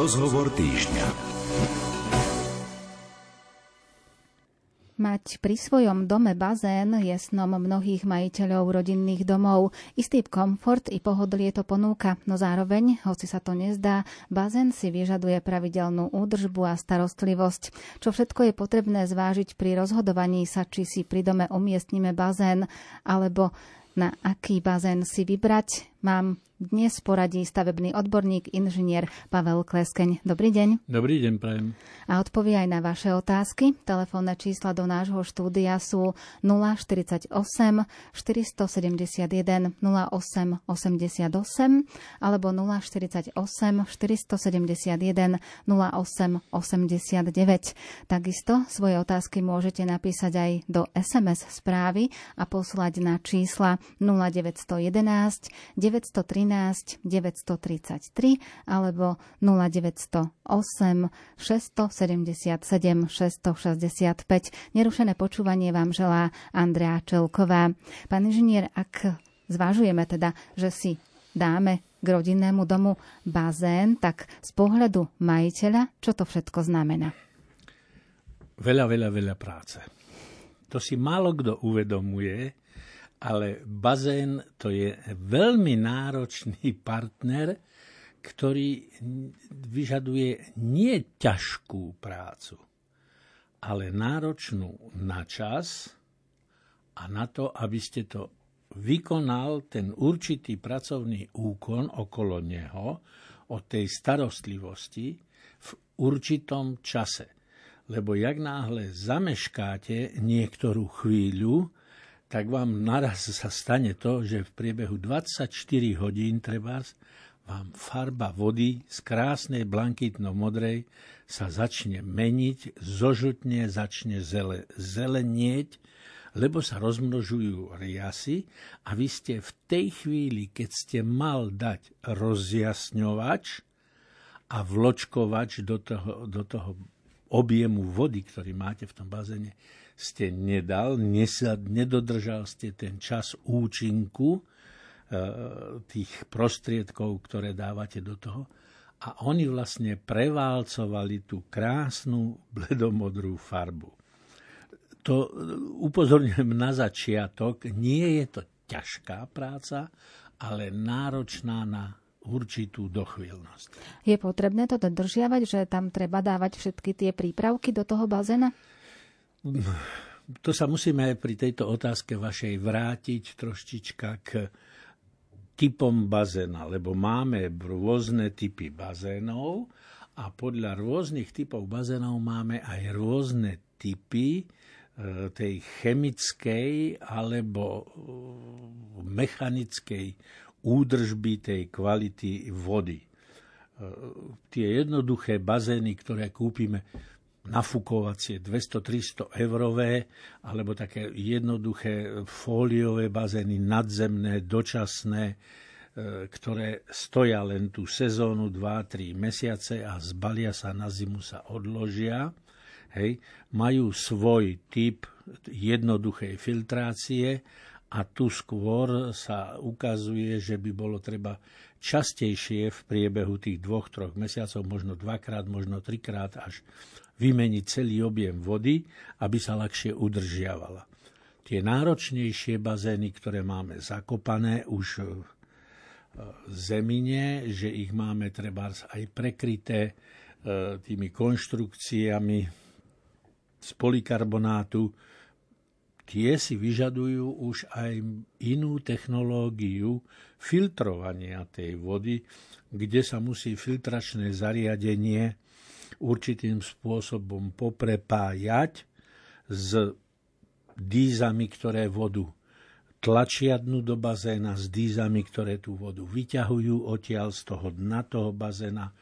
Rozhovor týždňa. Mať pri svojom dome bazén je snom mnohých majiteľov rodinných domov. Istý komfort i pohodlie to ponúka, no zároveň, hoci sa to nezdá, bazén si vyžaduje pravidelnú údržbu a starostlivosť. Čo všetko je potrebné zvážiť pri rozhodovaní sa, či si pri dome umiestnime bazén, alebo na aký bazén si vybrať, mám dnes poradí stavebný odborník, inžinier Pavel Kleskeň. Dobrý deň. Dobrý deň, prajem. A odpovie aj na vaše otázky. Telefónne čísla do nášho štúdia sú 048 471 08 88 alebo 048 471 08 89. Takisto svoje otázky môžete napísať aj do SMS správy a poslať na čísla 0911 913 13 933 alebo 0908 677 665. Nerušené počúvanie vám želá Andrea Čelková. Pán inžinier, ak zvážujeme teda, že si dáme k rodinnému domu bazén, tak z pohľadu majiteľa, čo to všetko znamená? Veľa, veľa, veľa práce. To si málo kto uvedomuje, ale bazén to je veľmi náročný partner, ktorý vyžaduje nie ťažkú prácu, ale náročnú na čas a na to, aby ste to vykonal ten určitý pracovný úkon okolo neho, o tej starostlivosti v určitom čase. Lebo jak náhle zameškáte niektorú chvíľu, tak vám naraz sa stane to, že v priebehu 24 hodín treba vám farba vody z krásnej blankitno-modrej sa začne meniť, zožltne, začne zele, zelenieť, lebo sa rozmnožujú riasy a vy ste v tej chvíli, keď ste mal dať rozjasňovač a vločkovač do toho, do toho objemu vody, ktorý máte v tom bazéne, ste nedal, nedodržal ste ten čas účinku e, tých prostriedkov, ktoré dávate do toho. A oni vlastne preválcovali tú krásnu bledomodrú farbu. To upozorňujem na začiatok, nie je to ťažká práca, ale náročná na určitú dochvíľnosť. Je potrebné to dodržiavať, že tam treba dávať všetky tie prípravky do toho bazéna? To sa musíme pri tejto otázke vašej vrátiť troštička k typom bazéna, lebo máme rôzne typy bazénov a podľa rôznych typov bazénov máme aj rôzne typy e, tej chemickej alebo e, mechanickej údržby tej kvality vody. E, tie jednoduché bazény, ktoré kúpime, nafukovacie 200-300 eurové alebo také jednoduché fóliové bazény nadzemné, dočasné, e, ktoré stoja len tú sezónu 2-3 mesiace a zbalia sa na zimu, sa odložia. Hej, majú svoj typ jednoduchej filtrácie a tu skôr sa ukazuje, že by bolo treba častejšie v priebehu tých dvoch, troch mesiacov, možno dvakrát, možno trikrát až vymeniť celý objem vody, aby sa ľahšie udržiavala. Tie náročnejšie bazény, ktoré máme zakopané už v zemine, že ich máme treba aj prekryté e, tými konštrukciami z polikarbonátu, tie si vyžadujú už aj inú technológiu filtrovania tej vody, kde sa musí filtračné zariadenie určitým spôsobom poprepájať s dízami, ktoré vodu tlačia dnu do bazéna, s dízami, ktoré tú vodu vyťahujú odtiaľ z toho dna toho bazéna,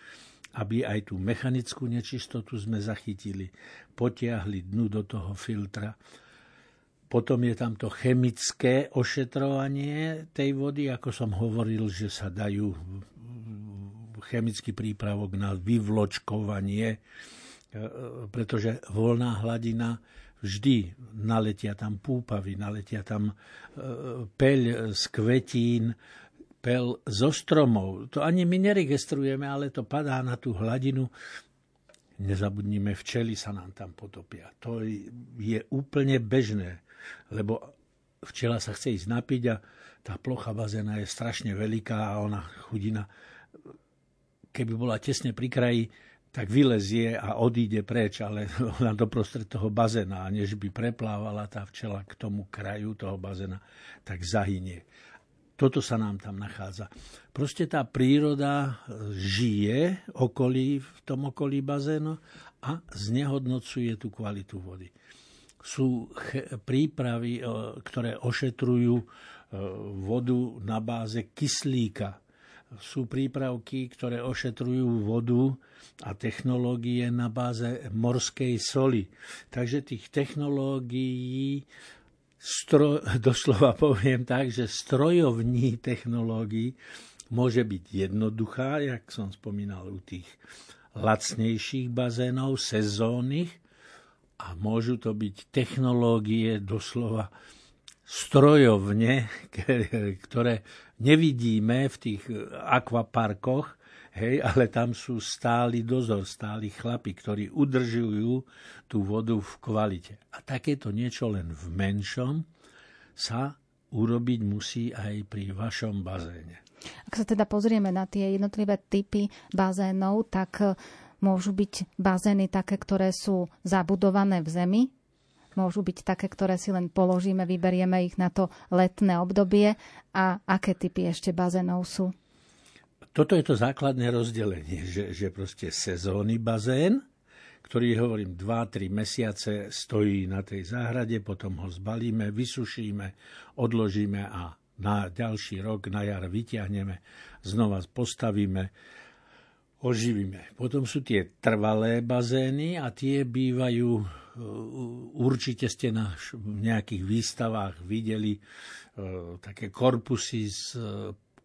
aby aj tú mechanickú nečistotu sme zachytili, potiahli dnu do toho filtra. Potom je tam to chemické ošetrovanie tej vody, ako som hovoril, že sa dajú chemický prípravok na vyvločkovanie, e, pretože voľná hladina vždy naletia tam púpavy, naletia tam e, peľ z kvetín, pel zo stromov. To ani my neregistrujeme, ale to padá na tú hladinu. Nezabudnime, včely sa nám tam potopia. To je úplne bežné, lebo včela sa chce ísť napiť a tá plocha bazéna je strašne veľká a ona chudina, keby bola tesne pri kraji, tak vylezie a odíde preč, ale ona doprostred toho bazéna, a než by preplávala tá včela k tomu kraju toho bazéna, tak zahynie. Toto sa nám tam nachádza. Proste tá príroda žije okolí, v tom okolí bazénu a znehodnocuje tú kvalitu vody. Sú prípravy, ktoré ošetrujú e, vodu na báze kyslíka. Sú prípravky, ktoré ošetrujú vodu a technológie na báze morskej soli. Takže tých technológií stro, doslova poviem tak, že strojovní technológií môže byť jednoduchá, jak som spomínal u tých lacnejších bazénov, sezónnych, a môžu to byť technológie doslova strojovne, ktoré nevidíme v tých akvaparkoch, Hej, ale tam sú stály dozor, stáli chlapi, ktorí udržujú tú vodu v kvalite. A takéto niečo len v menšom sa urobiť musí aj pri vašom bazéne. Ak sa teda pozrieme na tie jednotlivé typy bazénov, tak môžu byť bazény také, ktoré sú zabudované v zemi, môžu byť také, ktoré si len položíme, vyberieme ich na to letné obdobie a aké typy ešte bazénov sú? toto je to základné rozdelenie, že, že proste sezónny bazén, ktorý, hovorím, 2-3 mesiace stojí na tej záhrade, potom ho zbalíme, vysušíme, odložíme a na ďalší rok, na jar vyťahneme, znova postavíme, oživíme. Potom sú tie trvalé bazény a tie bývajú, určite ste na nejakých výstavách videli uh, také korpusy z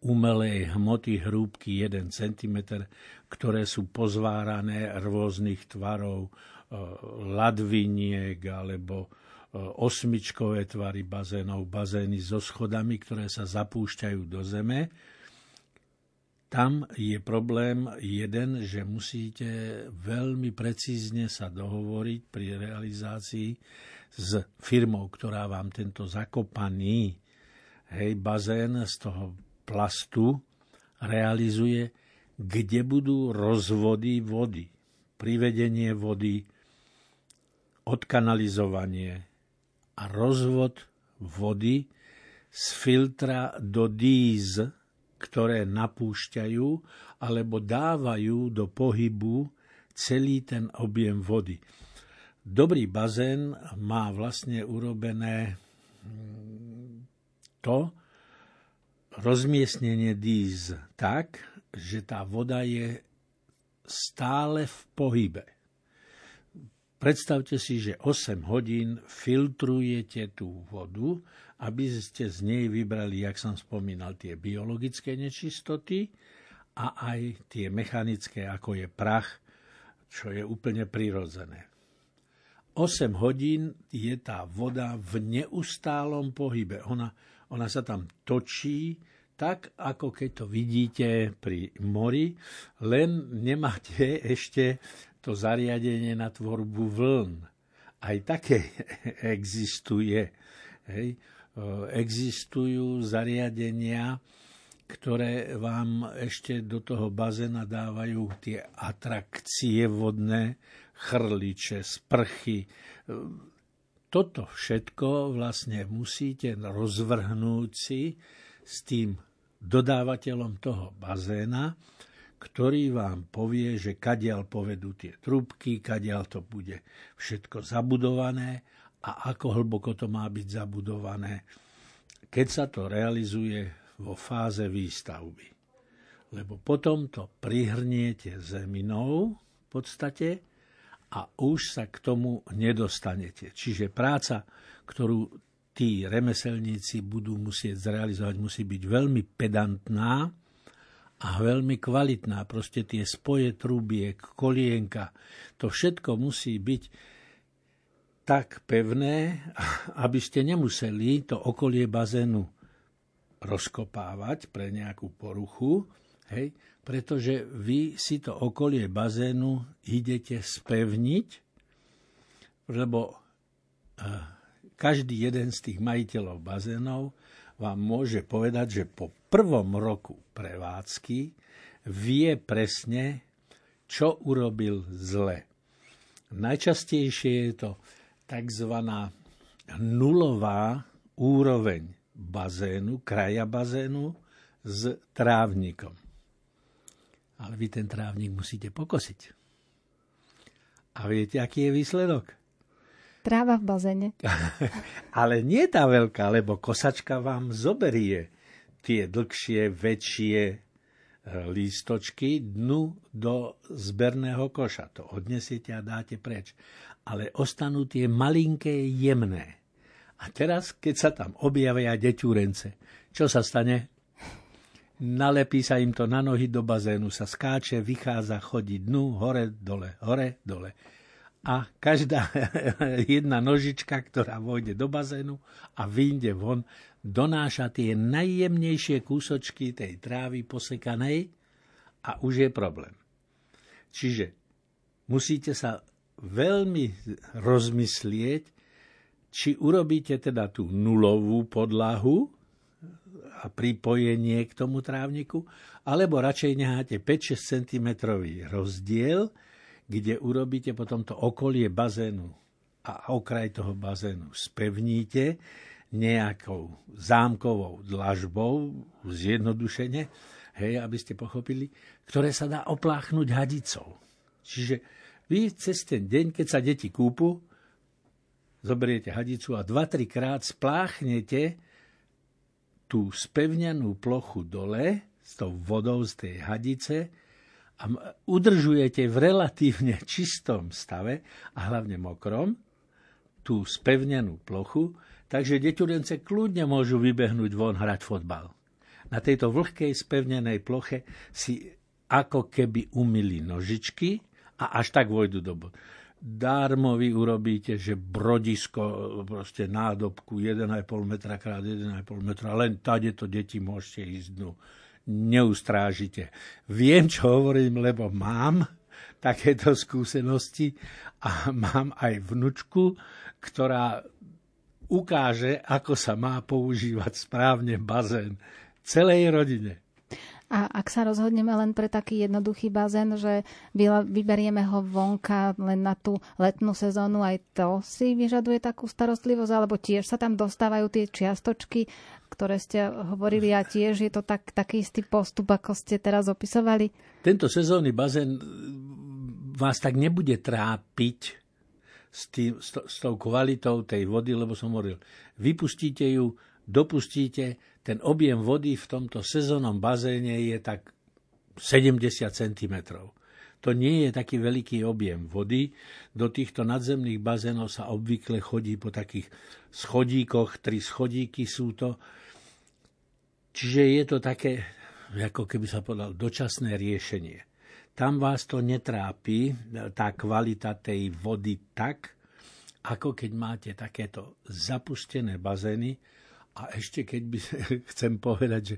umelej hmoty hrúbky 1 cm, ktoré sú pozvárané rôznych tvarov, e, ladviniek alebo e, osmičkové tvary bazénov, bazény so schodami, ktoré sa zapúšťajú do zeme. Tam je problém jeden, že musíte veľmi precízne sa dohovoriť pri realizácii s firmou, ktorá vám tento zakopaný hej, bazén z toho plastu realizuje, kde budú rozvody vody, privedenie vody, odkanalizovanie a rozvod vody z filtra do dýz, ktoré napúšťajú alebo dávajú do pohybu celý ten objem vody. Dobrý bazén má vlastne urobené to, rozmiestnenie dýz tak, že tá voda je stále v pohybe. Predstavte si, že 8 hodín filtrujete tú vodu, aby ste z nej vybrali, jak som spomínal, tie biologické nečistoty a aj tie mechanické, ako je prach, čo je úplne prirodzené. 8 hodín je tá voda v neustálom pohybe. Ona, ona sa tam točí, tak ako keď to vidíte pri mori, len nemáte ešte to zariadenie na tvorbu vln. Aj také existuje. Hej. Existujú zariadenia, ktoré vám ešte do toho bazéna dávajú tie atrakcie vodné, chrliče, sprchy, toto všetko vlastne musíte rozvrhnúť si s tým dodávateľom toho bazéna, ktorý vám povie, že kadiaľ povedú tie trúbky, kadiaľ to bude všetko zabudované a ako hlboko to má byť zabudované, keď sa to realizuje vo fáze výstavby. Lebo potom to prihrniete zeminou v podstate a už sa k tomu nedostanete. Čiže práca, ktorú tí remeselníci budú musieť zrealizovať, musí byť veľmi pedantná a veľmi kvalitná. Proste tie spoje trubiek, kolienka, to všetko musí byť tak pevné, aby ste nemuseli to okolie bazénu rozkopávať pre nejakú poruchu, hej, pretože vy si to okolie bazénu idete spevniť, lebo uh, každý jeden z tých majiteľov bazénov vám môže povedať, že po prvom roku prevádzky vie presne, čo urobil zle. Najčastejšie je to tzv. nulová úroveň bazénu, kraja bazénu s trávnikom. Ale vy ten trávnik musíte pokosiť. A viete, aký je výsledok? Tráva v bazéne. Ale nie tá veľká, lebo kosačka vám zoberie tie dlhšie, väčšie lístočky dnu do zberného koša. To odnesiete a dáte preč. Ale ostanú tie malinké, jemné. A teraz, keď sa tam objavia deťúrence, čo sa stane? Nalepí sa im to na nohy do bazénu, sa skáče, vychádza, chodí dnu, hore, dole, hore, dole. A každá jedna nožička, ktorá vojde do bazénu a vyjde von, donáša tie najjemnejšie kúsočky tej trávy posekanej a už je problém. Čiže musíte sa veľmi rozmyslieť, či urobíte teda tú nulovú podlahu a pripojenie k tomu trávniku, alebo radšej necháte 5-6 cm rozdiel, kde urobíte potom to okolie bazénu a okraj toho bazénu spevníte nejakou zámkovou dlažbou, zjednodušene, hej, aby ste pochopili, ktoré sa dá opláchnuť hadicou. Čiže vy cez ten deň, keď sa deti kúpu, zoberiete hadicu a 2-3 krát spláchnete tú spevnenú plochu dole s tou vodou z tej hadice a udržujete v relatívne čistom stave a hlavne mokrom tú spevnenú plochu, takže deťurence kľudne môžu vybehnúť von hrať fotbal. Na tejto vlhkej spevnenej ploche si ako keby umili nožičky a až tak vojdu do bodu darmo vy urobíte, že brodisko, proste nádobku 1,5 metra krát 1,5 metra, len tade to deti môžete ísť dnu. Neustrážite. Viem, čo hovorím, lebo mám takéto skúsenosti a mám aj vnučku, ktorá ukáže, ako sa má používať správne bazén celej rodine. A ak sa rozhodneme len pre taký jednoduchý bazén, že vyberieme ho vonka len na tú letnú sezónu, aj to si vyžaduje takú starostlivosť, alebo tiež sa tam dostávajú tie čiastočky, ktoré ste hovorili a tiež je to tak, taký istý postup, ako ste teraz opisovali? Tento sezónny bazén vás tak nebude trápiť s, tým, s, to, s tou kvalitou tej vody, lebo som hovoril, vypustíte ju, dopustíte, ten objem vody v tomto sezónnom bazéne je tak 70 cm. To nie je taký veľký objem vody. Do týchto nadzemných bazénov sa obvykle chodí po takých schodíkoch, tri schodíky sú to. Čiže je to také, ako keby sa povedal, dočasné riešenie. Tam vás to netrápi, tá kvalita tej vody tak, ako keď máte takéto zapustené bazény, a ešte keď by chcem povedať, že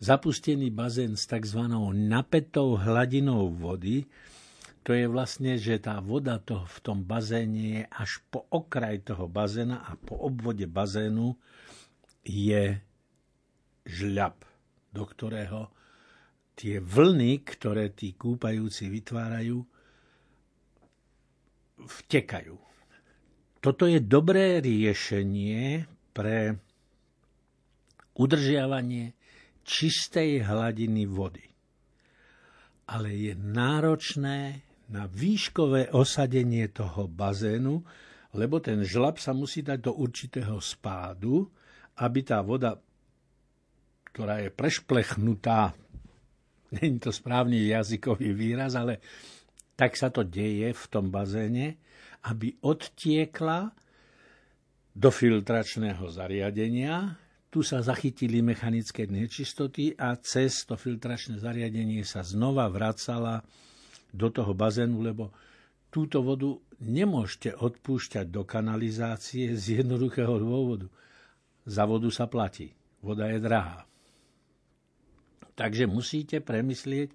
zapustený bazén s tzv. napetou hladinou vody, to je vlastne, že tá voda to v tom bazéne je až po okraj toho bazéna a po obvode bazénu je žľab, do ktorého tie vlny, ktoré tí kúpajúci vytvárajú, vtekajú. Toto je dobré riešenie pre udržiavanie čistej hladiny vody. Ale je náročné na výškové osadenie toho bazénu, lebo ten žlab sa musí dať do určitého spádu, aby tá voda, ktorá je prešplechnutá, není to správny jazykový výraz, ale tak sa to deje v tom bazéne, aby odtiekla do filtračného zariadenia, tu sa zachytili mechanické nečistoty a cez to filtračné zariadenie sa znova vracala do toho bazénu, lebo túto vodu nemôžete odpúšťať do kanalizácie z jednoduchého dôvodu. Za vodu sa platí. Voda je drahá. Takže musíte premyslieť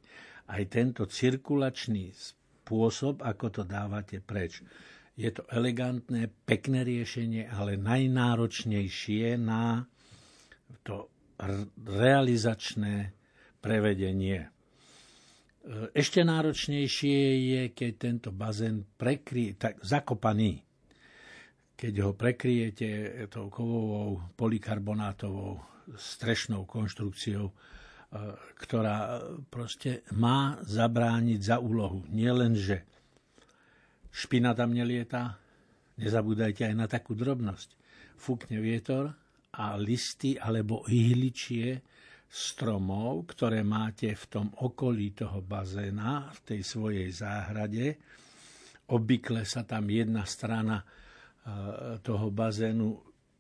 aj tento cirkulačný spôsob, ako to dávate preč. Je to elegantné, pekné riešenie, ale najnáročnejšie na to realizačné prevedenie. Ešte náročnejšie je, keď tento bazén prekrie, tak zakopaný, keď ho prekryjete tou kovovou polikarbonátovou strešnou konštrukciou, ktorá proste má zabrániť za úlohu. Nie len, že špina tam nelieta, nezabúdajte aj na takú drobnosť. Fúkne vietor a listy alebo ihličie stromov, ktoré máte v tom okolí toho bazéna, v tej svojej záhrade. Obvykle sa tam jedna strana e, toho bazénu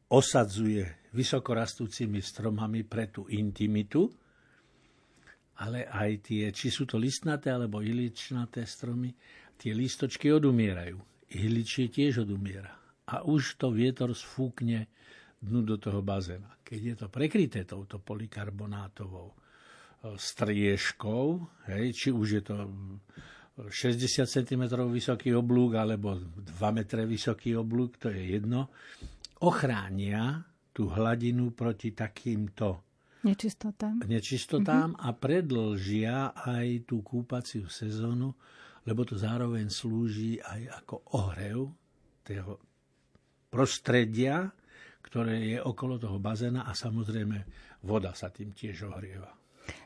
osadzuje vysokorastúcimi stromami pre tú intimitu, ale aj tie, či sú to listnaté alebo iličnaté stromy, tie lístočky odumierajú. Ihličie tiež odumiera. A už to vietor sfúkne dnu do toho bazéna. Keď je to prekryté touto polikarbonátovou e, striežkou, hej, či už je to 60 cm vysoký oblúk alebo 2 m vysoký oblúk, to je jedno, ochránia tú hladinu proti takýmto nečistotám, nečistotám mm-hmm. a predlžia aj tú kúpaciu sezónu, lebo to zároveň slúži aj ako ohrev toho prostredia, ktoré je okolo toho bazéna a samozrejme voda sa tým tiež ohrieva.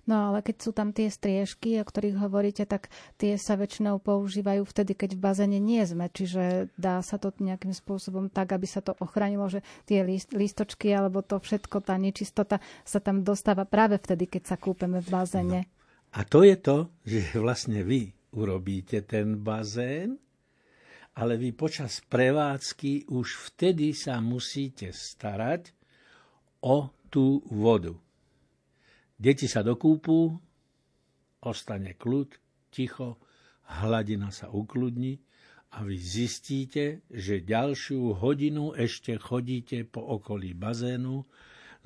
No ale keď sú tam tie striežky, o ktorých hovoríte, tak tie sa väčšinou používajú vtedy, keď v bazéne nie sme. Čiže dá sa to nejakým spôsobom tak, aby sa to ochránilo, že tie list, listočky alebo to všetko, tá nečistota sa tam dostáva práve vtedy, keď sa kúpeme v bazéne. No. A to je to, že vlastne vy urobíte ten bazén, ale vy počas prevádzky už vtedy sa musíte starať o tú vodu. Deti sa dokúpú, ostane kľud, ticho, hladina sa ukludní a vy zistíte, že ďalšiu hodinu ešte chodíte po okolí bazénu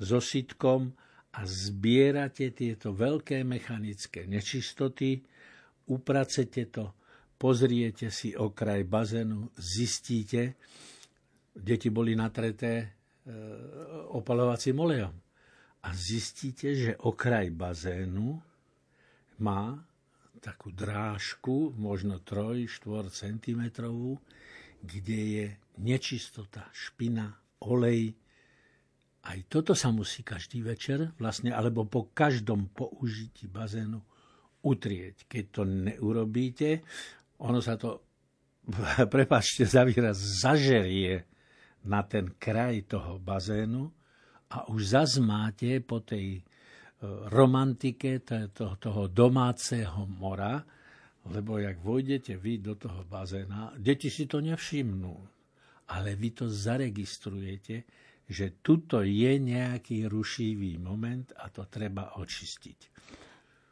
so sitkom a zbierate tieto veľké mechanické nečistoty, upracete to, pozriete si okraj bazénu, zistíte, deti boli natreté e, opalovacím olejom a zistíte, že okraj bazénu má takú drážku, možno 3-4 cm, kde je nečistota, špina, olej. Aj toto sa musí každý večer, vlastne, alebo po každom použití bazénu utrieť. Keď to neurobíte, ono sa to, prepačte za výraz, zažerie na ten kraj toho bazénu a už zas máte po tej e, romantike toho, toho domáceho mora, lebo jak vojdete vy do toho bazéna, deti si to nevšimnú, ale vy to zaregistrujete, že tuto je nejaký rušivý moment a to treba očistiť.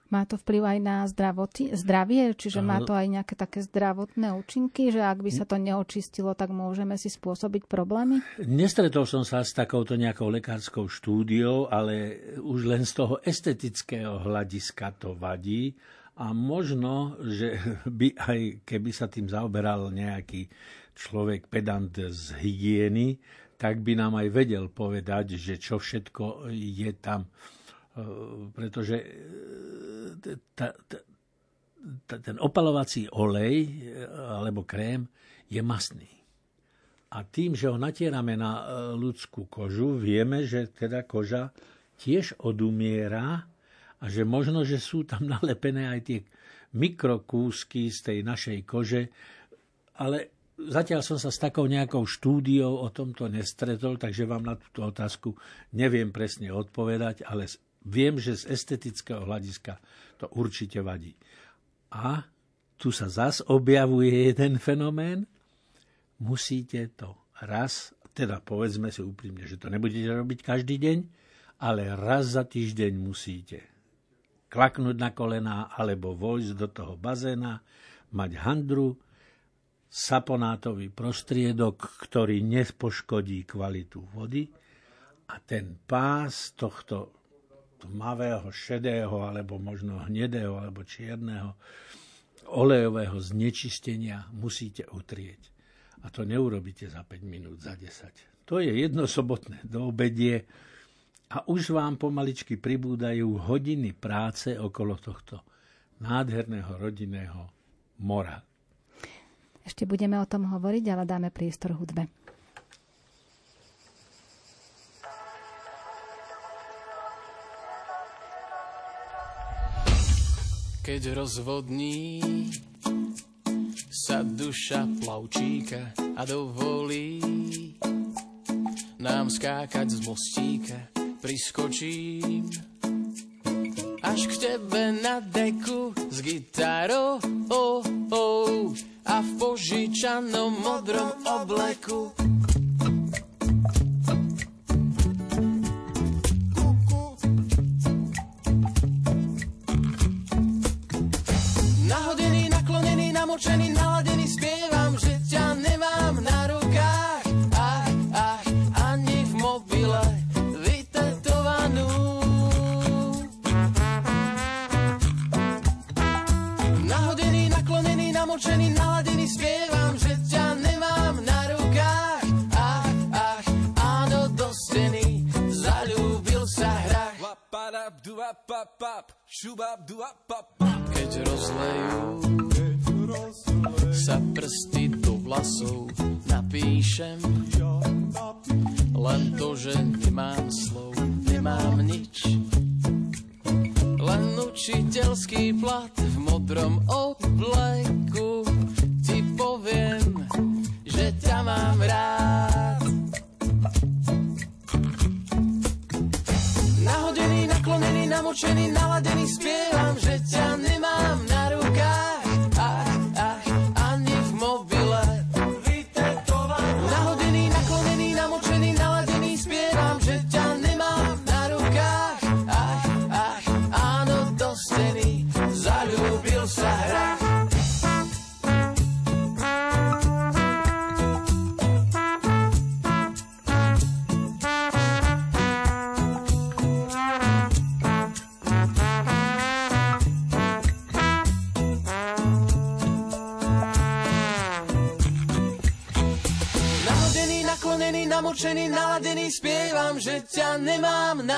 Má to vplyv aj na zdravoti, zdravie? Čiže má to aj nejaké také zdravotné účinky, že ak by sa to neočistilo, tak môžeme si spôsobiť problémy? Nestretol som sa s takouto nejakou lekárskou štúdiou, ale už len z toho estetického hľadiska to vadí. A možno, že by aj keby sa tým zaoberal nejaký človek pedant z hygieny, tak by nám aj vedel povedať, že čo všetko je tam pretože eh, ta, ta, ta, ten opalovací olej eh, alebo krém je masný. A tým, že ho natierame na ľudskú kožu, vieme, že teda koža tiež odumiera a že možno, že sú tam nalepené aj tie mikrokúsky z tej našej kože, ale zatiaľ som sa s takou nejakou štúdiou o tomto nestretol, takže vám na túto otázku neviem presne odpovedať, ale Viem, že z estetického hľadiska to určite vadí. A tu sa zas objavuje jeden fenomén. Musíte to raz, teda povedzme si úprimne, že to nebudete robiť každý deň, ale raz za týždeň musíte klaknúť na kolená alebo vojsť do toho bazéna, mať handru, saponátový prostriedok, ktorý nepoškodí kvalitu vody a ten pás tohto tmavého, šedého, alebo možno hnedého, alebo čierneho, olejového znečistenia musíte utrieť. A to neurobíte za 5 minút, za 10. To je jedno sobotné doobedie a už vám pomaličky pribúdajú hodiny práce okolo tohto nádherného rodinného mora. Ešte budeme o tom hovoriť, ale dáme priestor hudbe. Keď rozvodní sa duša plavčíka a dovolí nám skákať z mostíka, priskočím až k tebe na deku s gitarou oh, oh, a v požičanom modrom obleku namočený, naladený, spievam, že ťa nemám na rukách. Ach, ach, ani v mobile vytetovanú. Nahodený, naklonený, namočený, naladený, spievam, že ťa nemám na rukách. Ach, ach, áno, do steny zalúbil sa hrách. Keď napíšem len to, že nemám slov, nemám nič. Len učiteľský plat v modrom obleku ti poviem, že ťa mám rád. Nahodený, naklonený, namočený, naladený, spievam, že ťa nemám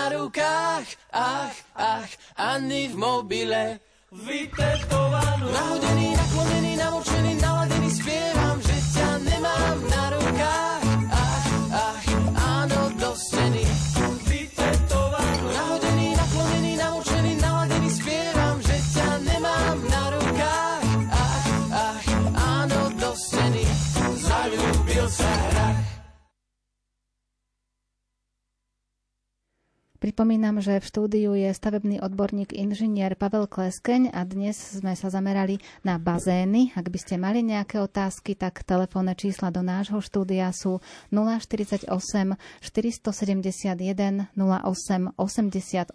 na rukách. Ach, ach, ani v mobile. Vytetovanú. Nahodený, naklonený, namočený, naladený, spievam, že ťa nemám na rukách. Pripomínam, že v štúdiu je stavebný odborník inžinier Pavel Kleskeň a dnes sme sa zamerali na bazény. Ak by ste mali nejaké otázky, tak telefónne čísla do nášho štúdia sú 048 471 08 88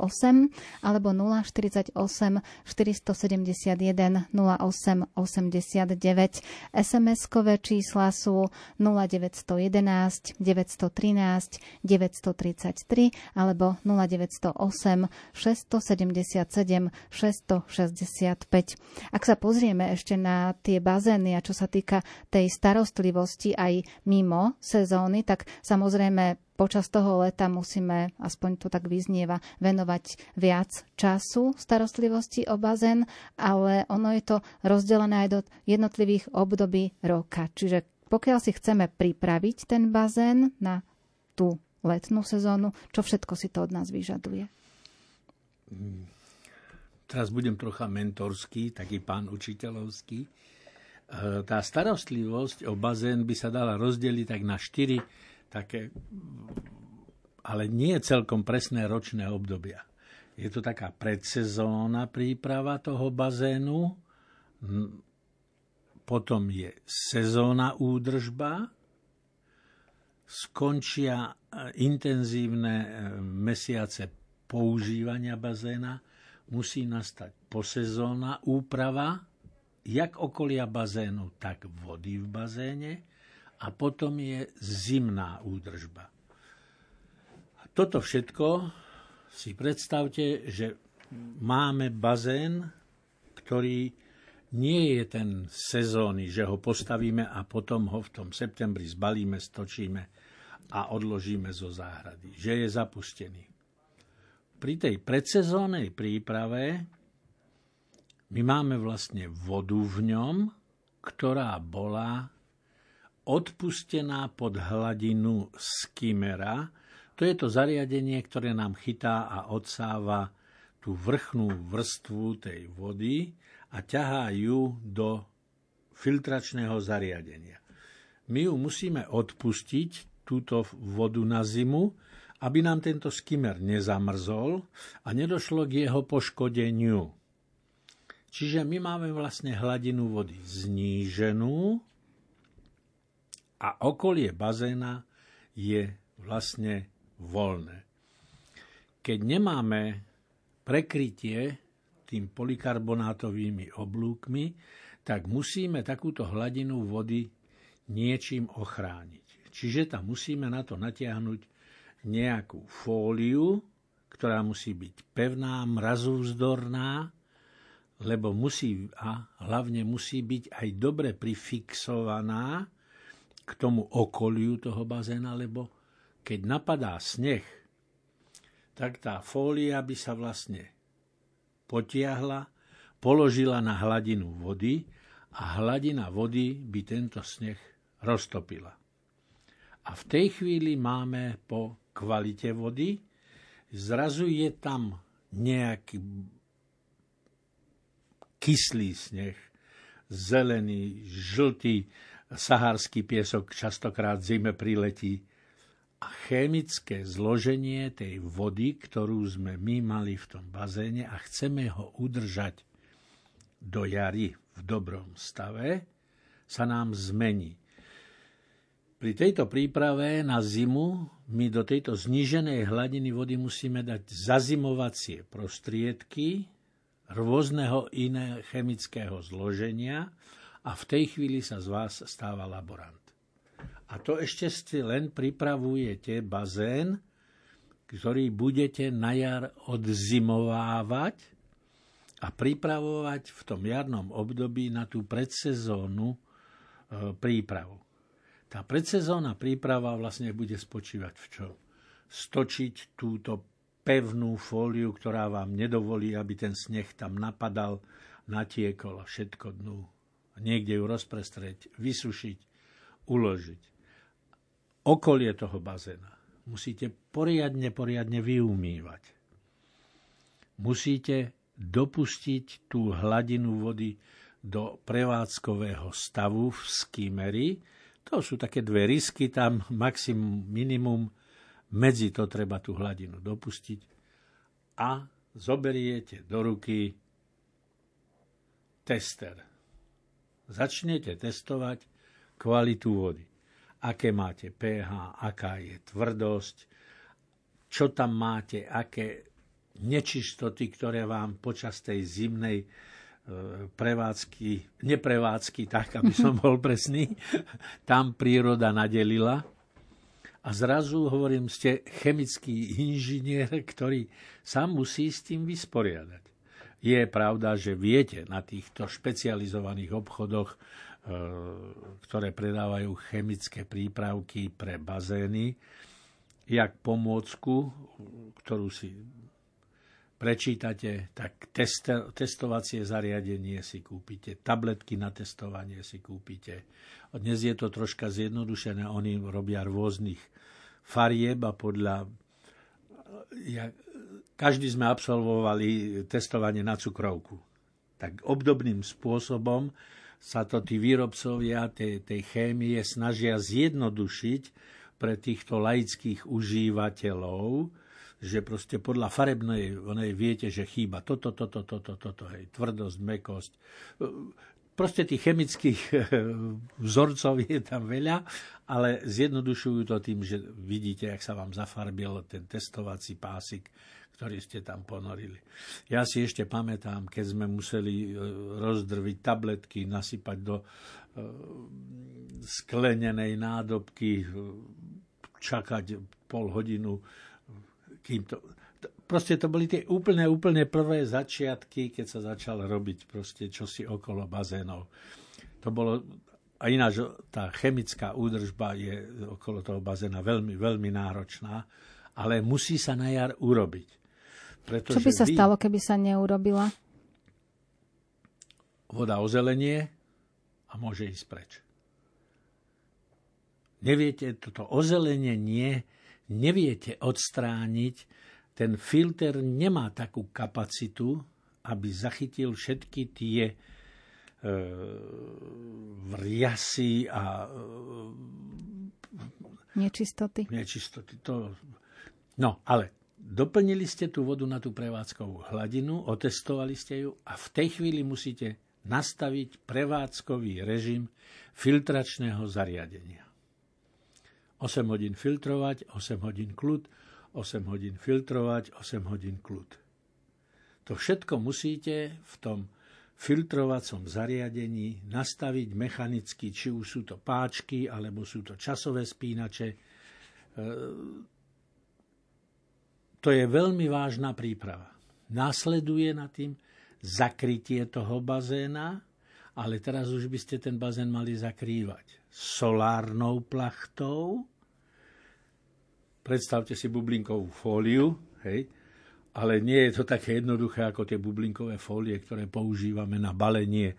alebo 048 471 08 89. SMS-kové čísla sú 0911 913 933 alebo 0 0908 677 665. Ak sa pozrieme ešte na tie bazény a čo sa týka tej starostlivosti aj mimo sezóny, tak samozrejme počas toho leta musíme, aspoň to tak vyznieva, venovať viac času starostlivosti o bazén, ale ono je to rozdelené aj do jednotlivých období roka. Čiže pokiaľ si chceme pripraviť ten bazén na tú letnú sezónu. Čo všetko si to od nás vyžaduje? Teraz budem trocha mentorský, taký pán učiteľovský. E, tá starostlivosť o bazén by sa dala rozdeliť tak na štyri také, ale nie celkom presné ročné obdobia. Je to taká predsezóna príprava toho bazénu, potom je sezóna údržba, skončia e, intenzívne e, mesiace používania bazéna, musí nastať posezónna úprava, jak okolia bazénu, tak vody v bazéne a potom je zimná údržba. Toto všetko si predstavte, že máme bazén, ktorý nie je ten sezónny, že ho postavíme a potom ho v tom septembri zbalíme, stočíme a odložíme zo záhrady. Že je zapustený. Pri tej predsezónnej príprave my máme vlastne vodu v ňom, ktorá bola odpustená pod hladinu skimera. To je to zariadenie, ktoré nám chytá a odsáva tú vrchnú vrstvu tej vody a ťahá ju do filtračného zariadenia. My ju musíme odpustiť, túto vodu na zimu, aby nám tento skimmer nezamrzol a nedošlo k jeho poškodeniu. Skimer my máme vlastne hladinu vody zníženú a okolie bazéna je vlastne voľné. Keď nemáme prekrytie tým polikarbonátovými oblúkmi, tak musíme takúto hladinu vody niečím ochrániť. Čiže tam musíme na to natiahnuť nejakú fóliu, ktorá musí byť pevná, mrazúvzdorná, lebo musí, a hlavne musí byť aj dobre prifixovaná k tomu okoliu toho bazéna, lebo keď napadá sneh, tak tá fólia by sa vlastne potiahla, položila na hladinu vody a hladina vody by tento sneh roztopila. A v tej chvíli máme po kvalite vody, zrazu je tam nejaký kyslý sneh, zelený, žltý, sahársky piesok častokrát zime priletí, a chemické zloženie tej vody, ktorú sme my mali v tom bazéne a chceme ho udržať do jary v dobrom stave, sa nám zmení. Pri tejto príprave na zimu my do tejto zníženej hladiny vody musíme dať zazimovacie prostriedky rôzneho iného chemického zloženia a v tej chvíli sa z vás stáva laborant. A to ešte si len pripravujete bazén, ktorý budete na jar odzimovávať a pripravovať v tom jarnom období na tú predsezónu e, prípravu. Tá predsezónna príprava vlastne bude spočívať v čom? Stočiť túto pevnú fóliu, ktorá vám nedovolí, aby ten sneh tam napadal, natiekol a všetko dnu. Niekde ju rozprestreť, vysušiť, uložiť okolie toho bazéna musíte poriadne, poriadne vyumývať. Musíte dopustiť tú hladinu vody do prevádzkového stavu v skimeri. To sú také dve risky, tam maximum, minimum, medzi to treba tú hladinu dopustiť a zoberiete do ruky tester. Začnete testovať kvalitu vody aké máte pH, aká je tvrdosť, čo tam máte, aké nečistoty, ktoré vám počas tej zimnej prevádzky, neprevádzky, tak aby som bol presný, tam príroda nadelila. A zrazu, hovorím, ste chemický inžinier, ktorý sa musí s tým vysporiadať. Je pravda, že viete na týchto špecializovaných obchodoch E, ktoré predávajú chemické prípravky pre bazény, jak pomôcku, ktorú si prečítate, tak testovacie zariadenie si kúpite, tabletky na testovanie si kúpite. Dnes je to troška zjednodušené, oni robia rôznych farieb a podľa... Ja, každý sme absolvovali testovanie na cukrovku. Tak obdobným spôsobom sa to tí výrobcovia tej, tej chémie snažia zjednodušiť pre týchto laických užívateľov, že proste podľa farebnej, onej viete, že chýba toto, toto, toto, toto, hej, tvrdosť, mekosť. Proste tých chemických vzorcov je tam veľa, ale zjednodušujú to tým, že vidíte, jak sa vám zafarbil ten testovací pásik ktorý ste tam ponorili. Ja si ešte pamätám, keď sme museli e, rozdrviť tabletky, nasypať do e, sklenenej nádobky, e, čakať pol hodinu, kým to... proste to boli tie úplne, úplne prvé začiatky, keď sa začal robiť proste čosi okolo bazénov. To bolo, a ináč tá chemická údržba je okolo toho bazéna veľmi, veľmi náročná, ale musí sa na jar urobiť. Pretože Čo by sa vy... stalo, keby sa neurobila? Voda ozelenie a môže ísť preč. Neviete, toto ozelenie nie, neviete odstrániť, ten filter nemá takú kapacitu, aby zachytil všetky tie e, vriasy a e, nečistoty. Nečistoty. To... No, ale doplnili ste tú vodu na tú prevádzkovú hladinu, otestovali ste ju a v tej chvíli musíte nastaviť prevádzkový režim filtračného zariadenia. 8 hodín filtrovať, 8 hodín kľud, 8 hodín filtrovať, 8 hodín kľud. To všetko musíte v tom filtrovacom zariadení nastaviť mechanicky, či už sú to páčky, alebo sú to časové spínače. E, to je veľmi vážna príprava. Následuje na tým zakrytie toho bazéna, ale teraz už by ste ten bazén mali zakrývať solárnou plachtou, predstavte si bublinkovú fóliu, hej, ale nie je to také jednoduché ako tie bublinkové fólie, ktoré používame na balenie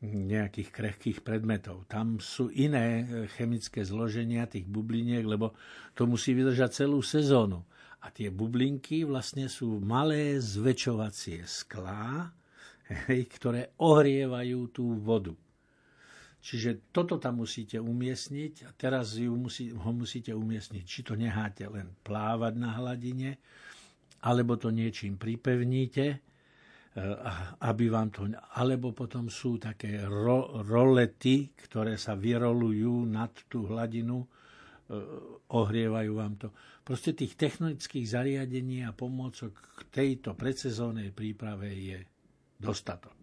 nejakých krehkých predmetov. Tam sú iné chemické zloženia tých bubliniek, lebo to musí vydržať celú sezónu. A tie bublinky vlastne sú malé zväčšovacie sklá, ktoré ohrievajú tú vodu. Čiže toto tam musíte umiestniť a teraz ju musí, ho musíte umiestniť. Či to necháte len plávať na hladine, alebo to niečím pripevníte, e, aby vám to... Alebo potom sú také ro, rolety, ktoré sa vyrolujú nad tú hladinu, e, ohrievajú vám to. Proste tých technických zariadení a pomôcok k tejto predsezónnej príprave je dostatok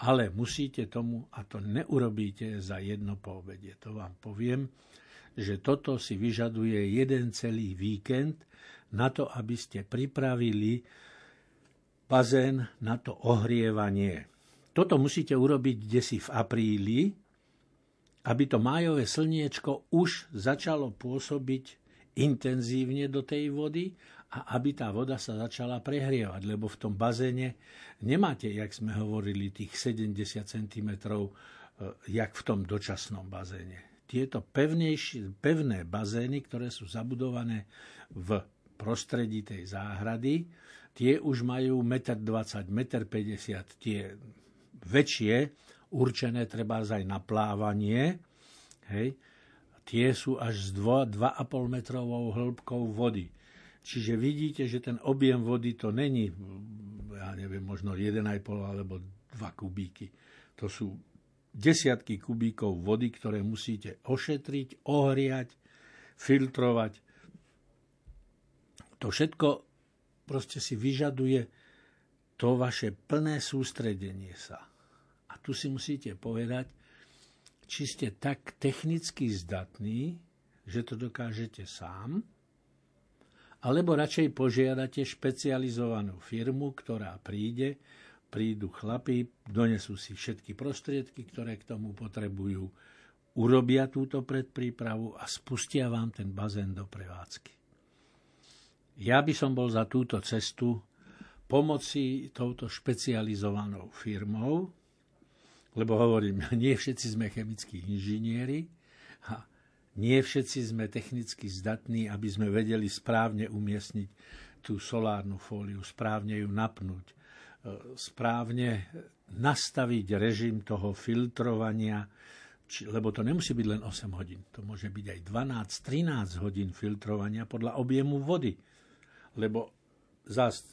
ale musíte tomu, a to neurobíte za jedno poobedie. To vám poviem, že toto si vyžaduje jeden celý víkend na to, aby ste pripravili bazén na to ohrievanie. Toto musíte urobiť desi v apríli, aby to májové slniečko už začalo pôsobiť intenzívne do tej vody a aby tá voda sa začala prehrievať, lebo v tom bazéne nemáte, jak sme hovorili, tých 70 cm, jak v tom dočasnom bazéne. Tieto pevné bazény, ktoré sú zabudované v prostredí tej záhrady, tie už majú 1,20 m, 1,50 m, tie väčšie, určené treba aj na plávanie, hej, tie sú až s 2,5 metrovou hĺbkou vody. Čiže vidíte, že ten objem vody to není, ja neviem, možno 1,5 alebo 2 kubíky. To sú desiatky kubíkov vody, ktoré musíte ošetriť, ohriať, filtrovať. To všetko proste si vyžaduje to vaše plné sústredenie sa. A tu si musíte povedať, či ste tak technicky zdatní, že to dokážete sám, alebo radšej požiadate špecializovanú firmu, ktorá príde, prídu chlapi, donesú si všetky prostriedky, ktoré k tomu potrebujú, urobia túto predprípravu a spustia vám ten bazén do prevádzky. Ja by som bol za túto cestu pomoci touto špecializovanou firmou, lebo hovorím, nie všetci sme chemickí inžinieri a nie všetci sme technicky zdatní, aby sme vedeli správne umiestniť tú solárnu fóliu, správne ju napnúť, e, správne nastaviť režim toho filtrovania, či, lebo to nemusí byť len 8 hodín, to môže byť aj 12-13 hodín filtrovania podľa objemu vody. Lebo zás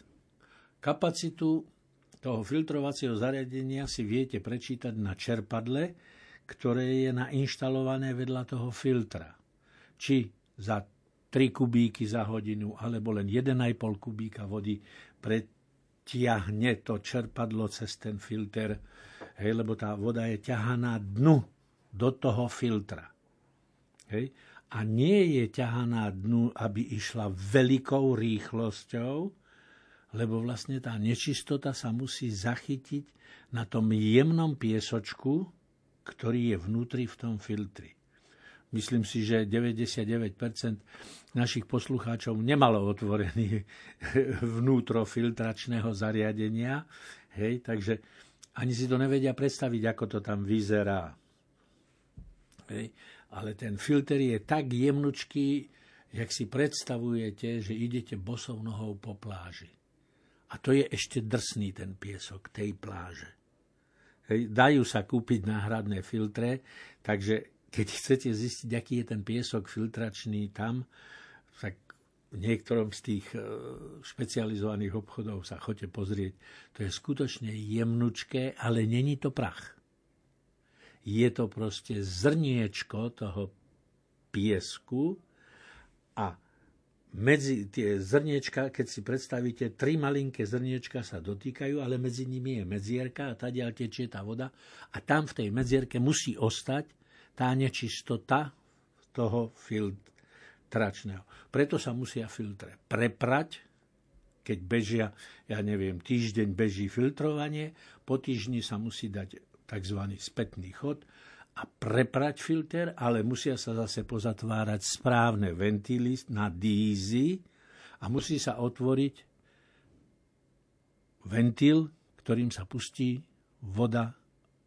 kapacitu toho filtrovacieho zariadenia si viete prečítať na čerpadle, ktoré je nainštalované vedľa toho filtra. Či za 3 kubíky za hodinu, alebo len 1,5 kubíka vody pretiahne to čerpadlo cez ten filter, hej, lebo tá voda je ťahaná dnu do toho filtra. Hej. A nie je ťahaná dnu, aby išla veľkou rýchlosťou, lebo vlastne tá nečistota sa musí zachytiť na tom jemnom piesočku, ktorý je vnútri v tom filtri. Myslím si, že 99% našich poslucháčov nemalo otvorený vnútro filtračného zariadenia, hej, takže ani si to nevedia predstaviť, ako to tam vyzerá. Hej. Ale ten filter je tak jemnučký, jak si predstavujete, že idete bosou nohou po pláži. A to je ešte drsný ten piesok tej pláže. Dajú sa kúpiť náhradné filtre, takže keď chcete zistiť, aký je ten piesok filtračný tam, tak v niektorom z tých e, špecializovaných obchodov sa chodte pozrieť. To je skutočne jemnučké, ale není to prach. Je to proste zrniečko toho piesku a medzi tie zrniečka, keď si predstavíte, tri malinké zrniečka sa dotýkajú, ale medzi nimi je medzierka a tadiaľ tečie tá voda a tam v tej medzierke musí ostať tá nečistota toho filtračného. Preto sa musia filtre preprať, keď bežia, ja neviem, týždeň beží filtrovanie, po týždni sa musí dať tzv. spätný chod a preprať filter, ale musia sa zase pozatvárať správne ventily na dízy a musí sa otvoriť ventil, ktorým sa pustí voda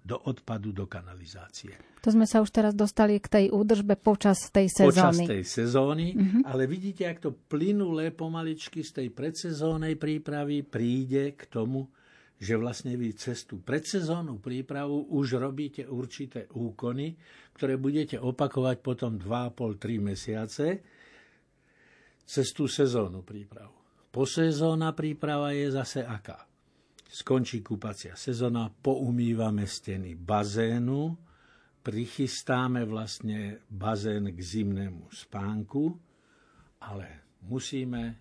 do odpadu do kanalizácie. To sme sa už teraz dostali k tej údržbe počas tej sezóny. Počas tej sezóny, mm-hmm. ale vidíte, ak to plynulé pomaličky z tej predsezónej prípravy príde k tomu, že vlastne vy cez tú predsezónnu prípravu už robíte určité úkony, ktoré budete opakovať potom 2,5-3 mesiace cez tú sezónnu prípravu. Posezónna príprava je zase aká? Skončí kúpacia sezóna, poumývame steny bazénu, prichystáme vlastne bazén k zimnému spánku, ale musíme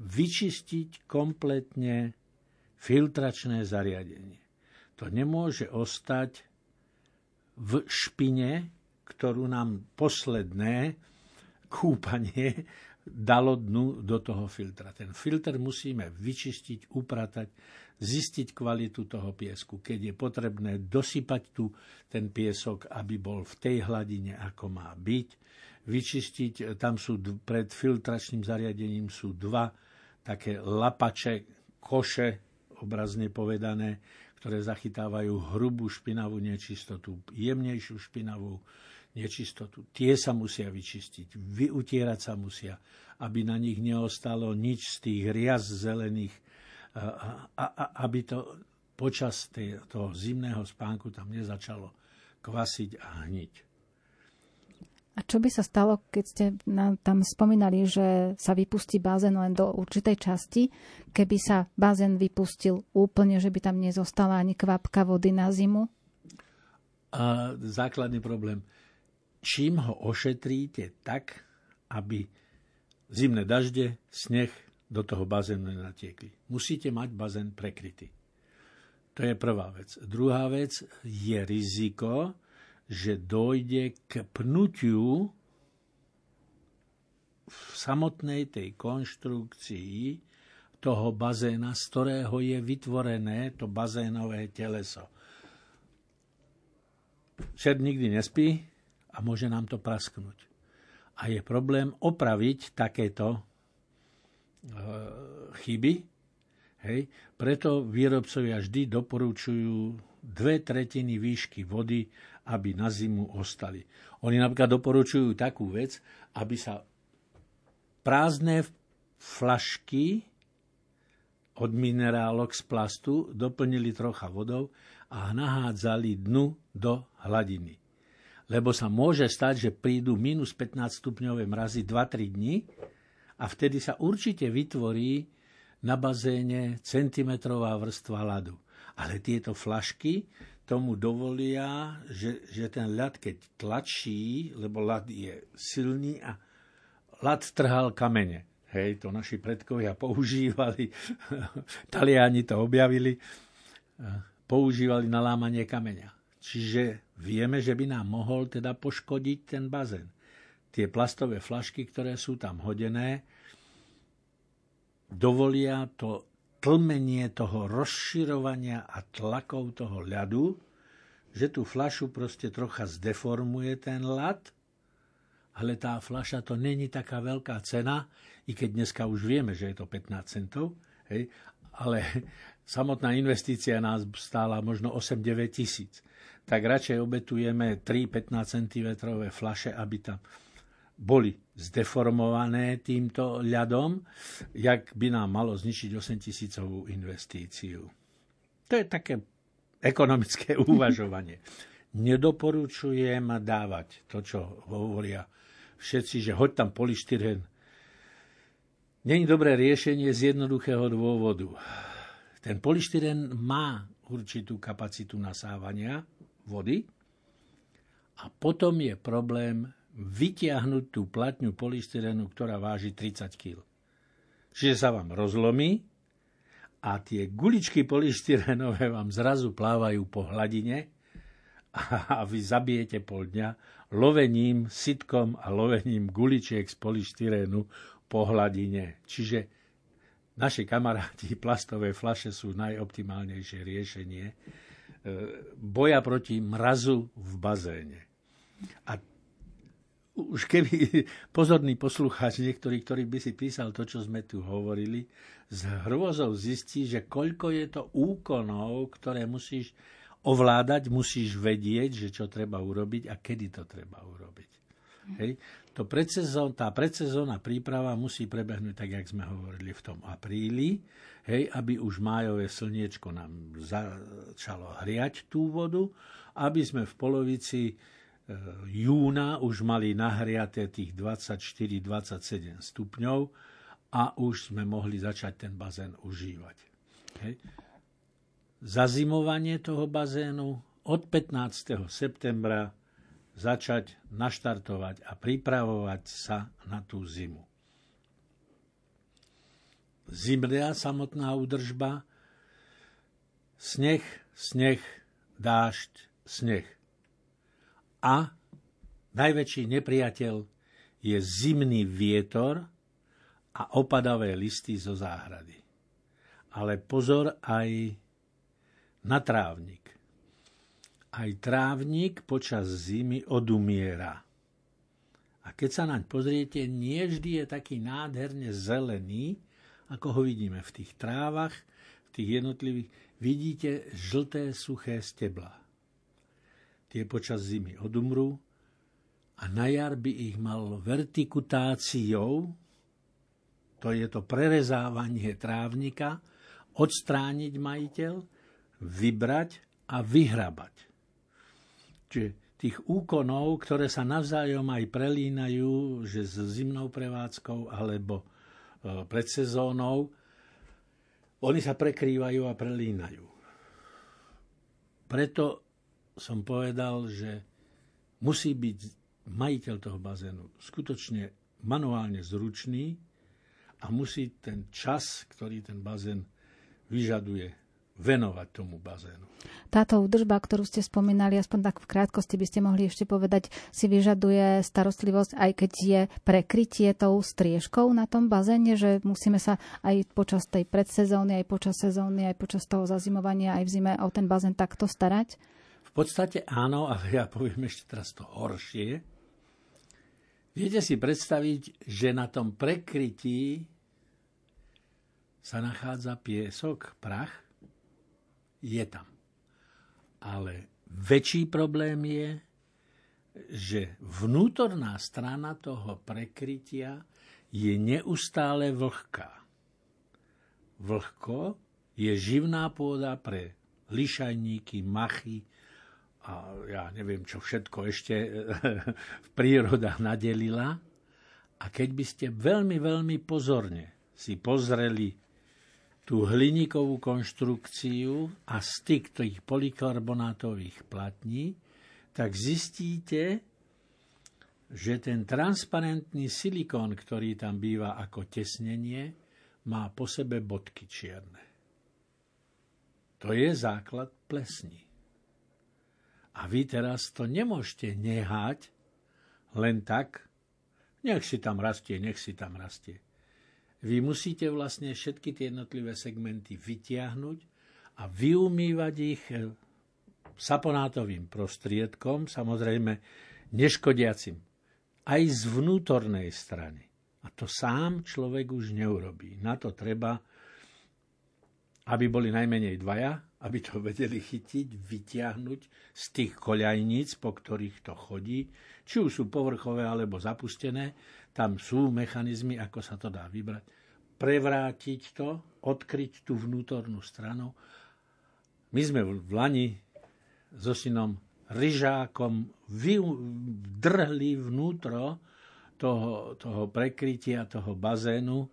vyčistiť kompletne filtračné zariadenie. To nemôže ostať v špine, ktorú nám posledné kúpanie dalo dnu do toho filtra. Ten filter musíme vyčistiť, upratať, zistiť kvalitu toho piesku. Keď je potrebné dosypať tu ten piesok, aby bol v tej hladine, ako má byť, vyčistiť, tam sú pred filtračným zariadením sú dva také lapače, koše, obrazne povedané, ktoré zachytávajú hrubú špinavú nečistotu, jemnejšiu špinavú nečistotu. Tie sa musia vyčistiť, vyutierať sa musia, aby na nich neostalo nič z tých riaz zelených, a, a, a, aby to počas tej, toho zimného spánku tam nezačalo kvasiť a hniť. A čo by sa stalo, keď ste nám tam spomínali, že sa vypustí bazén len do určitej časti, keby sa bazén vypustil úplne, že by tam nezostala ani kvapka vody na zimu? A základný problém. Čím ho ošetríte tak, aby zimné dažde, sneh do toho bazénu nenatiekli. Musíte mať bazén prekrytý. To je prvá vec. Druhá vec je riziko, že dojde k pnutiu v samotnej tej konštrukcii toho bazéna, z ktorého je vytvorené to bazénové teleso. Čert nikdy nespí a môže nám to prasknúť. A je problém opraviť takéto e, chyby. Hej. Preto výrobcovia vždy doporučujú dve tretiny výšky vody, aby na zimu ostali. Oni napríklad doporučujú takú vec, aby sa prázdne flašky od minerálok z plastu doplnili trocha vodou a nahádzali dnu do hladiny. Lebo sa môže stať, že prídu minus 15 stupňové mrazy 2-3 dní a vtedy sa určite vytvorí na bazéne centimetrová vrstva ľadu. Ale tieto flašky tomu dovolia, že, že ten ľad, keď tlačí, lebo ľad je silný a ľad trhal kamene. Hej, to naši predkovia používali, Taliani to objavili, používali na lámanie kameňa. Čiže vieme, že by nám mohol teda poškodiť ten bazén. Tie plastové flašky, ktoré sú tam hodené, dovolia to tlmenie toho rozširovania a tlakov toho ľadu, že tú flašu proste trocha zdeformuje ten ľad, ale tá flaša to není taká veľká cena, i keď dneska už vieme, že je to 15 centov, hej, ale samotná investícia nás stála možno 8-9 tisíc. Tak radšej obetujeme 3 15 cm flaše, aby tam boli zdeformované týmto ľadom, jak by nám malo zničiť 8 tisícovú investíciu. To je také ekonomické uvažovanie. Nedoporučujem dávať to, čo hovoria všetci, že hoď tam polystyren. Není dobré riešenie z jednoduchého dôvodu. Ten polystyren má určitú kapacitu nasávania vody a potom je problém vytiahnuť tú platňu polystyrenu, ktorá váži 30 kg. Čiže sa vám rozlomí a tie guličky polystyrenové vám zrazu plávajú po hladine a vy zabijete pol dňa lovením, sitkom a lovením guličiek z polystyrénu po hladine. Čiže naši kamaráti plastové flaše sú najoptimálnejšie riešenie e, boja proti mrazu v bazéne. A už keby pozorný poslucháč, niektorý, ktorý by si písal to, čo sme tu hovorili, s hrôzou zistí, že koľko je to úkonov, ktoré musíš ovládať, musíš vedieť, že čo treba urobiť a kedy to treba urobiť. Hej. To predsezón, tá predsezónna príprava musí prebehnúť tak, jak sme hovorili v tom apríli, hej, aby už májové slniečko nám začalo hriať tú vodu, aby sme v polovici júna už mali nahriaté tých 24-27 stupňov a už sme mohli začať ten bazén užívať. Hej. Zazimovanie toho bazénu od 15. septembra začať naštartovať a pripravovať sa na tú zimu. Zimria samotná údržba, sneh, sneh, dážď, sneh a najväčší nepriateľ je zimný vietor a opadavé listy zo záhrady. Ale pozor aj na trávnik. Aj trávnik počas zimy odumiera. A keď sa naň pozriete, nie vždy je taký nádherne zelený, ako ho vidíme v tých trávach, v tých jednotlivých. Vidíte žlté suché stebla tie počas zimy odumrú a na jar by ich mal vertikutáciou, to je to prerezávanie trávnika, odstrániť majiteľ, vybrať a vyhrabať. Čiže tých úkonov, ktoré sa navzájom aj prelínajú, že s zimnou prevádzkou alebo e, pred sezónou, oni sa prekrývajú a prelínajú. Preto som povedal, že musí byť majiteľ toho bazénu skutočne manuálne zručný a musí ten čas, ktorý ten bazén vyžaduje, venovať tomu bazénu. Táto údržba, ktorú ste spomínali, aspoň tak v krátkosti by ste mohli ešte povedať, si vyžaduje starostlivosť, aj keď je prekrytie tou striežkou na tom bazéne, že musíme sa aj počas tej predsezóny, aj počas sezóny, aj počas toho zazimovania, aj v zime o ten bazén takto starať? V podstate áno, ale ja poviem ešte teraz to horšie. Viete si predstaviť, že na tom prekrytí sa nachádza piesok, prach? Je tam. Ale väčší problém je, že vnútorná strana toho prekrytia je neustále vlhká. Vlhko je živná pôda pre lišajníky, machy, a ja neviem, čo všetko ešte v príroda nadelila. A keď by ste veľmi, veľmi pozorne si pozreli tú hliníkovú konštrukciu a styk tých polikarbonátových platní, tak zistíte, že ten transparentný silikón, ktorý tam býva ako tesnenie, má po sebe bodky čierne. To je základ plesní. A vy teraz to nemôžete nehať len tak, nech si tam rastie, nech si tam rastie. vy musíte vlastne všetky tie jednotlivé segmenty vytiahnuť a vyumývať ich eh, saponátovým prostriedkom, samozrejme neškodiacim, aj z vnútornej strany. A to sám človek už neurobí. Na to treba, aby boli najmenej dvaja, aby to vedeli chytiť, vytiahnuť z tých koľajníc, po ktorých to chodí, či už sú povrchové alebo zapustené, tam sú mechanizmy, ako sa to dá vybrať, prevrátiť to, odkryť tú vnútornú stranu. My sme v Lani so synom ryžákom vdrhli vnútro toho, toho prekrytia, toho bazénu,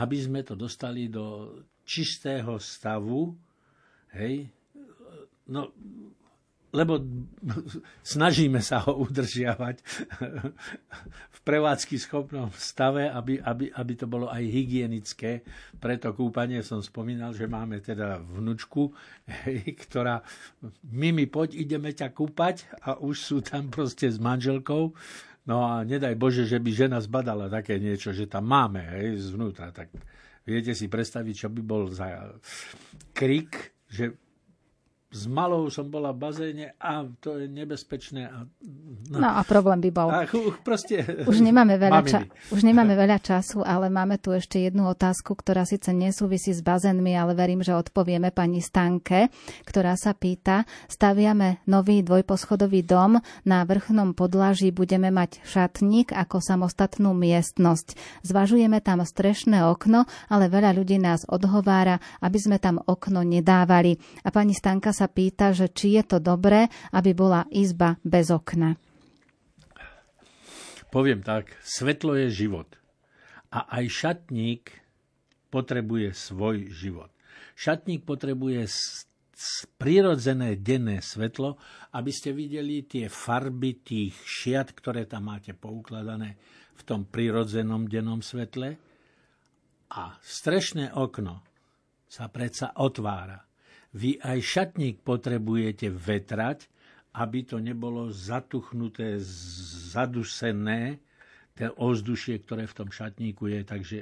aby sme to dostali do čistého stavu, hej, no, lebo snažíme sa ho udržiavať v prevádzky schopnom stave, aby, aby, aby to bolo aj hygienické. Preto kúpanie som spomínal, že máme teda vnúčku, ktorá Mimi, poď, ideme ťa kúpať a už sú tam proste s manželkou. No a nedaj Bože, že by žena zbadala také niečo, že tam máme hej, zvnútra. Tak viete si predstaviť, čo by bol za krik, že s malou som bola v bazéne a to je nebezpečné. A, no. no a problém by bol. A, proste, už, nemáme veľa ča- už nemáme veľa času, ale máme tu ešte jednu otázku, ktorá síce nesúvisí s bazénmi, ale verím, že odpovieme pani Stanke, ktorá sa pýta, staviame nový dvojposchodový dom, na vrchnom podlaží budeme mať šatník ako samostatnú miestnosť. Zvažujeme tam strešné okno, ale veľa ľudí nás odhovára, aby sme tam okno nedávali. A pani Stanka sa sa pýta, že či je to dobré, aby bola izba bez okna. Poviem tak, svetlo je život. A aj šatník potrebuje svoj život. Šatník potrebuje prirodzené denné svetlo, aby ste videli tie farby tých šiat, ktoré tam máte poukladané v tom prirodzenom dennom svetle. A strešné okno sa predsa otvára. Vy aj šatník potrebujete vetrať, aby to nebolo zatuchnuté, zadusené, ten ovzdušie, ktoré v tom šatníku je. Takže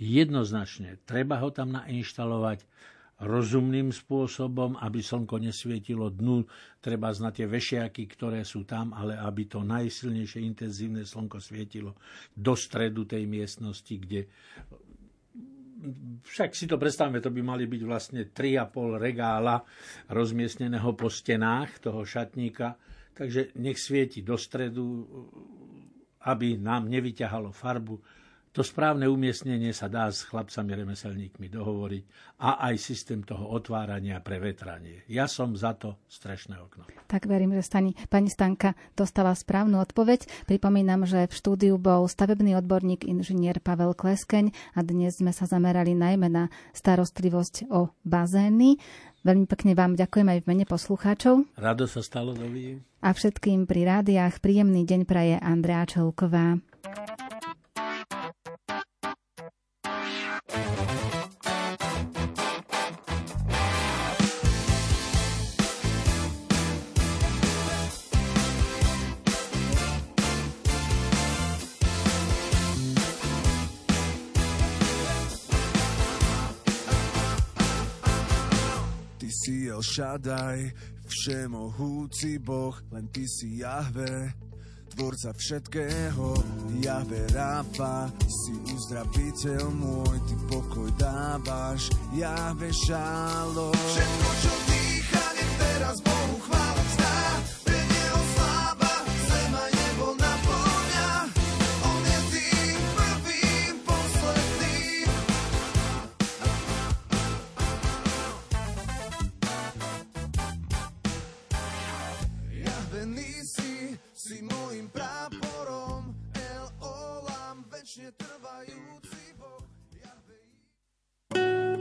jednoznačne treba ho tam nainštalovať rozumným spôsobom, aby slnko nesvietilo dnu, treba znať tie vešiaky, ktoré sú tam, ale aby to najsilnejšie intenzívne slnko svietilo do stredu tej miestnosti, kde však si to predstavme, to by mali byť vlastne 3,5 regála rozmiestneného po stenách toho šatníka, takže nech svieti do stredu, aby nám nevyťahalo farbu to správne umiestnenie sa dá s chlapcami remeselníkmi dohovoriť a aj systém toho otvárania pre vetranie. Ja som za to strešné okno. Tak verím, že stani, pani Stanka dostala správnu odpoveď. Pripomínam, že v štúdiu bol stavebný odborník inžinier Pavel Kleskeň a dnes sme sa zamerali najmä na starostlivosť o bazény. Veľmi pekne vám ďakujem aj v mene poslucháčov. Rado sa stalo, dovidím. A všetkým pri rádiách príjemný deň praje Andrea Čelková. Shaddai, všemohúci Boh, len Ty si Jahve, tvorca všetkého, Jahve Rafa, si uzdraviteľ môj, Ty pokoj dávaš, Jahve Šalo. Všetko, čo dýcha,